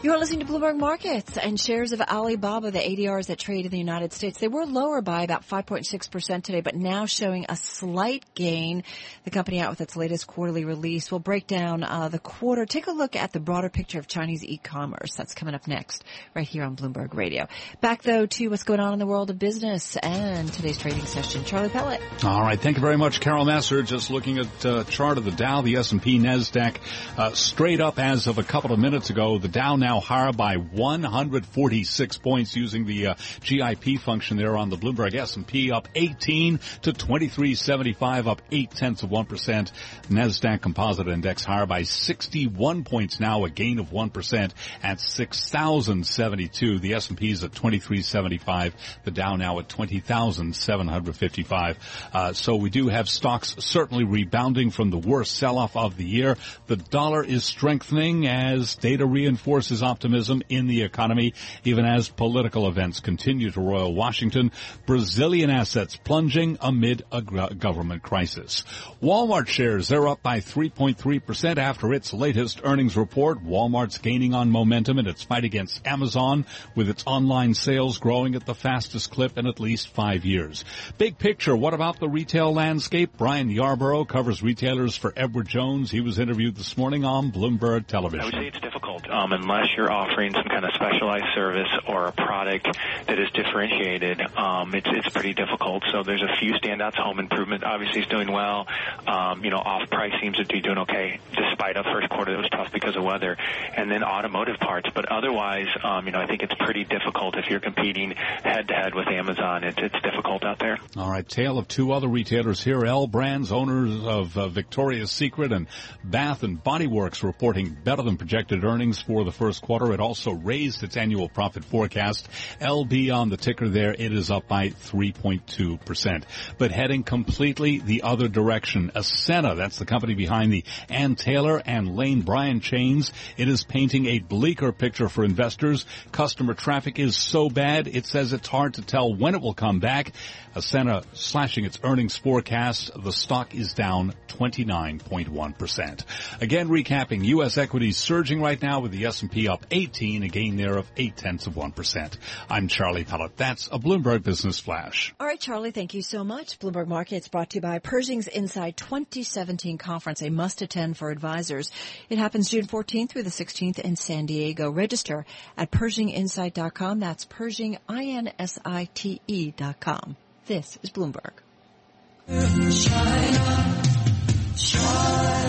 You're listening to Bloomberg Markets and shares of Alibaba, the ADRs that trade in the United States. They were lower by about 5.6% today, but now showing a slight gain. The company out with its latest quarterly release. We'll break down uh, the quarter. Take a look at the broader picture of Chinese e-commerce. That's coming up next, right here on Bloomberg Radio. Back though to what's going on in the world of business and today's trading session. Charlie Pellet. All right, thank you very much, Carol Massar. Just looking at uh, chart of the Dow, the S&P, Nasdaq, uh, straight up as of a couple of minutes ago. The Dow now higher by 146 points using the uh, GIP function there on the Bloomberg S&P up 18 to 2375 up 8 tenths of 1%. Nasdaq Composite Index higher by 61 points now, a gain of 1% at 6,072. The S&P is at 2375. The Dow now at 20,755. Uh, so we do have stocks certainly rebounding from the worst sell-off of the year. The dollar is strengthening as data reinforces optimism in the economy, even as political events continue to roil Washington. Brazilian assets plunging amid a government crisis. Walmart shares, they're up by 3.3% after its latest earnings report. Walmart's gaining on momentum in its fight against Amazon with its online sales growing at the fastest clip in at least five years. Big picture, what about the retail landscape? Brian Yarbrough covers retailers for Edward Jones. He was interviewed this morning on Bloomberg Television. I would say it's difficult um, unless you're offering some kind of specialized service or a product that is differentiated. Um, it's it's pretty difficult. So there's a few standouts. Home improvement obviously is doing well. Um, you know, off price seems to be doing okay despite a first quarter that was tough because of weather, and then automotive parts. But otherwise, um, you know, I think it's pretty difficult if you're competing head to head with Amazon. It's it's difficult out there. All right, tale of two other retailers here. L Brands, owners of uh, Victoria's Secret and Bath and Body Works, reporting better than projected earnings for the first quarter. It also raised its annual profit forecast. LB on the ticker there, it is up by 3.2%. But heading completely the other direction. Ascena, that's the company behind the Ann Taylor and Lane Bryant chains. It is painting a bleaker picture for investors. Customer traffic is so bad, it says it's hard to tell when it will come back. Ascena slashing its earnings forecast. The stock is down 29.1%. Again, recapping, U.S. equities surging right now with the S&P up 18, a gain there of 8 tenths of 1%. I'm Charlie Pellet. That's a Bloomberg Business Flash. All right, Charlie, thank you so much. Bloomberg Markets brought to you by Pershing's Insite 2017 Conference, a must attend for advisors. It happens June 14th through the 16th in San Diego. Register at PershingInsite.com. That's Pershing, I-N-S-I-T-E dot com. This is Bloomberg. China, China.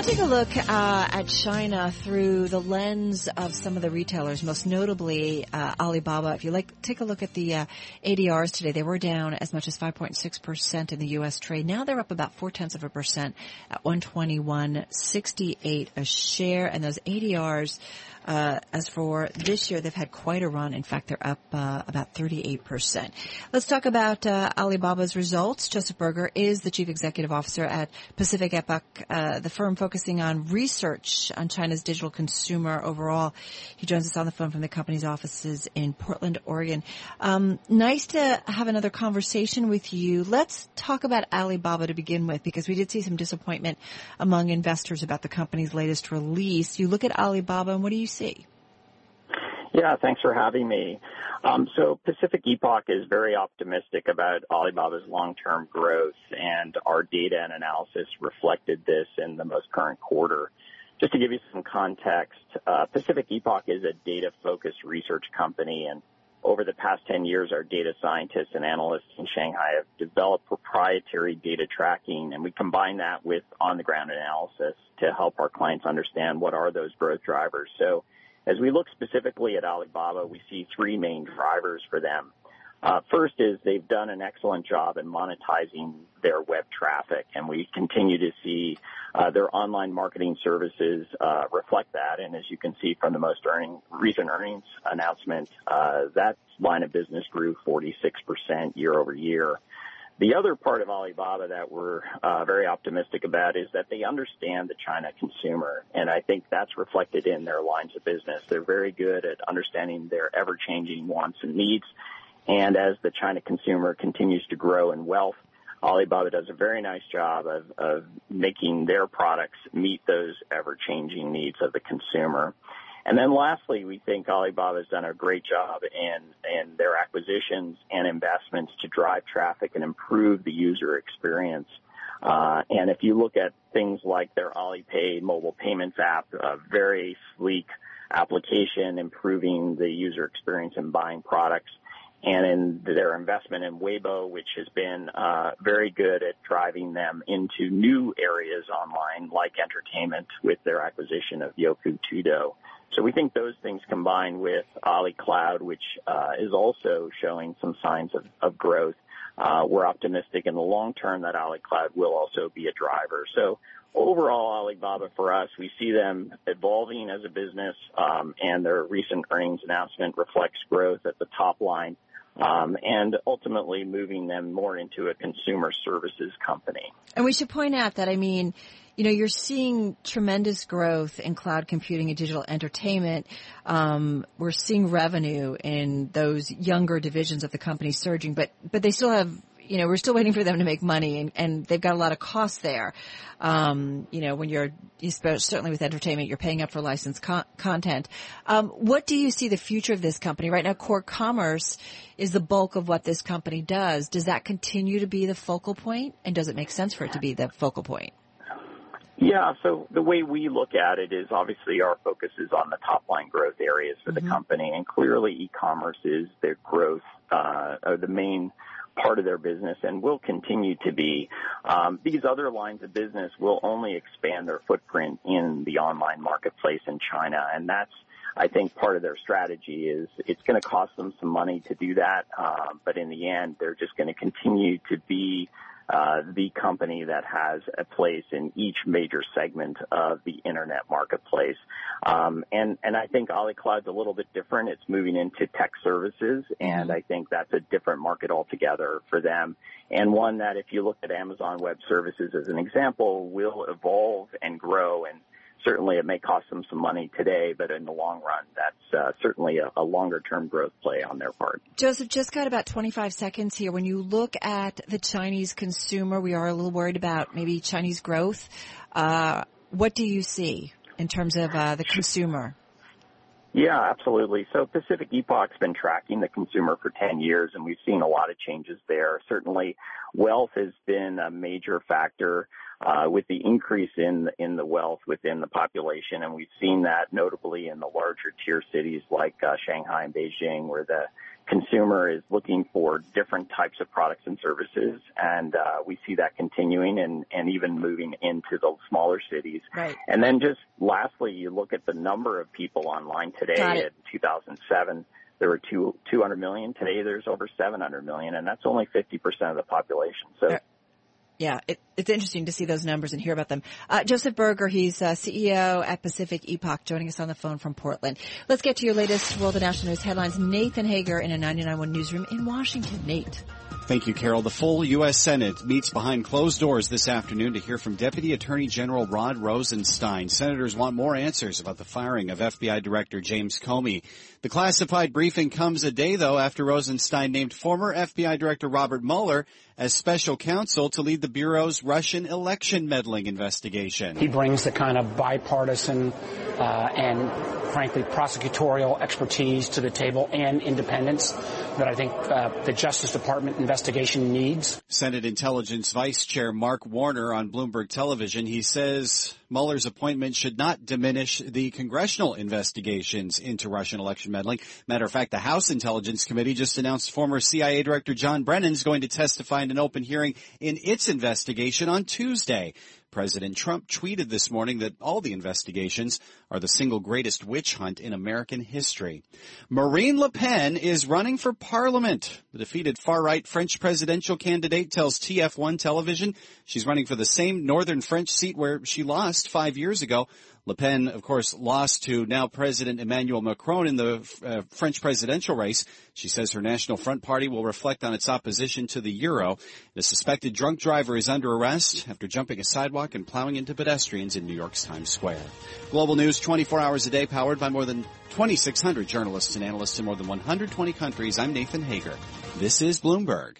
Yeah, we'll take a look uh, at China through the lens of some of the retailers, most notably uh, Alibaba. If you like, take a look at the uh, ADRs today. They were down as much as 5.6% in the U.S. trade. Now they're up about four tenths of a percent at 121.68 a share, and those ADRs uh, as for this year, they've had quite a run. In fact, they're up uh, about 38%. Let's talk about uh, Alibaba's results. Joseph Berger is the chief executive officer at Pacific Epoch, the firm focusing on research on China's digital consumer overall. He joins us on the phone from the company's offices in Portland, Oregon. Um, nice to have another conversation with you. Let's talk about Alibaba to begin with, because we did see some disappointment among investors about the company's latest release. You look at Alibaba, and what do you see? see? Yeah, thanks for having me. Um, so Pacific Epoch is very optimistic about Alibaba's long-term growth, and our data and analysis reflected this in the most current quarter. Just to give you some context, uh, Pacific Epoch is a data-focused research company, and over the past 10 years, our data scientists and analysts in Shanghai have developed proprietary data tracking, and we combine that with on-the-ground analysis to help our clients understand what are those growth drivers. So as we look specifically at Alibaba, we see three main drivers for them. Uh, first is they've done an excellent job in monetizing their web traffic, and we continue to see uh, their online marketing services uh, reflect that. And as you can see from the most earning, recent earnings announcement, uh, that line of business grew 46% year over year. The other part of Alibaba that we're uh, very optimistic about is that they understand the China consumer, and I think that's reflected in their lines of business. They're very good at understanding their ever-changing wants and needs, and as the China consumer continues to grow in wealth, Alibaba does a very nice job of, of making their products meet those ever-changing needs of the consumer. And then lastly, we think Alibaba has done a great job in, in their acquisitions and investments to drive traffic and improve the user experience. Uh, and if you look at things like their Alipay mobile payments app, a very sleek application improving the user experience in buying products, and in their investment in Weibo, which has been uh, very good at driving them into new areas online, like entertainment, with their acquisition of Youku Tudou. So we think those things combined with Ali Cloud, which uh, is also showing some signs of, of growth, uh, we're optimistic in the long term that Ali Cloud will also be a driver. So overall, Alibaba for us, we see them evolving as a business, um, and their recent earnings announcement reflects growth at the top line um, and ultimately moving them more into a consumer services company. And we should point out that, I mean, you know, you're seeing tremendous growth in cloud computing and digital entertainment. Um, we're seeing revenue in those younger divisions of the company surging, but but they still have you know, we're still waiting for them to make money and, and they've got a lot of costs there. Um, you know, when you're, you certainly with entertainment, you're paying up for licensed con- content. Um, what do you see the future of this company? Right now, core commerce is the bulk of what this company does. Does that continue to be the focal? And does it make sense for it to be the focal point? Yeah, so the way we look at it is obviously our focus is on the top line growth areas for the mm-hmm. company, and clearly e-commerce is their growth, uh, the main part of their business and will continue to be. Um, these other lines of business will only expand their footprint in the online marketplace in China, and that's I think part of their strategy is it's going to cost them some money to do that, uh, but in the end, they're just going to continue to be the company that has a place in each major segment of the internet marketplace. Um, and, and I think Ali Cloud's a little bit different. It's moving into tech services, and mm-hmm. I think that's a different market altogether for them. And one that if you look at Amazon Web Services as an example, will evolve and grow and certainly it may cost them some money today, but in the long run, that's uh, certainly a, a longer term growth play on their part. Joseph, just got about 25 seconds here. When you look at the Chinese consumer, we are a little worried about maybe Chinese growth. Uh, what do you see in terms of uh, the consumer? Yeah, absolutely. So Pacific Epoch's been tracking the consumer for 10 years and we've seen a lot of changes there. Certainly wealth has been a major factor uh, with the increase in in the wealth within the population, and we've seen that notably in the larger tier cities like uh, Shanghai and Beijing, where the consumer is looking for different types of products and services, and uh, we see that continuing and and even moving into the smaller cities. Right. And then just lastly, you look at the number of people online today. In 2007 there were two, 200 million. Today there's over 700 million, and that's only 50% of the population. So yeah, it, it's interesting to see those numbers and hear about them. Uh, Joseph Berger, he's uh, CEO at Pacific Epoch, joining us on the phone from Portland. Let's get to your latest World of National News headlines. Nathan Hager in a 99.1 newsroom in Washington. Nate. Thank you, Carol. The full U.S. Senate meets behind closed doors this afternoon to hear from Deputy Attorney General Rod Rosenstein. Senators want more answers about the firing of FBI Director James Comey. The classified briefing comes a day, though, after Rosenstein named former FBI Director Robert Mueller as special counsel to lead the Bureau's Russian election meddling investigation. He brings the kind of bipartisan uh, and, frankly, prosecutorial expertise to the table and independence that I think uh, the Justice Department investigation needs. Senate Intelligence Vice Chair Mark Warner on Bloomberg Television, he says Mueller's appointment should not diminish the congressional investigations into Russian election meddling. Matter of fact, the House Intelligence Committee just announced former CIA Director John Brennan is going to testify in an open hearing in its investigation on Tuesday. President Trump tweeted this morning that all the investigations are the single greatest witch hunt in American history. Marine Le Pen is running for parliament. The defeated far-right French presidential candidate tells TF1 television she's running for the same northern French seat where she lost five years ago. Le Pen, of course, lost to now President Emmanuel Macron in the uh, French presidential race. She says her National Front Party will reflect on its opposition to the euro. The suspected drunk driver is under arrest after jumping a sidewalk and plowing into pedestrians in New York's Times Square. Global news 24 hours a day powered by more than 2,600 journalists and analysts in more than 120 countries. I'm Nathan Hager. This is Bloomberg.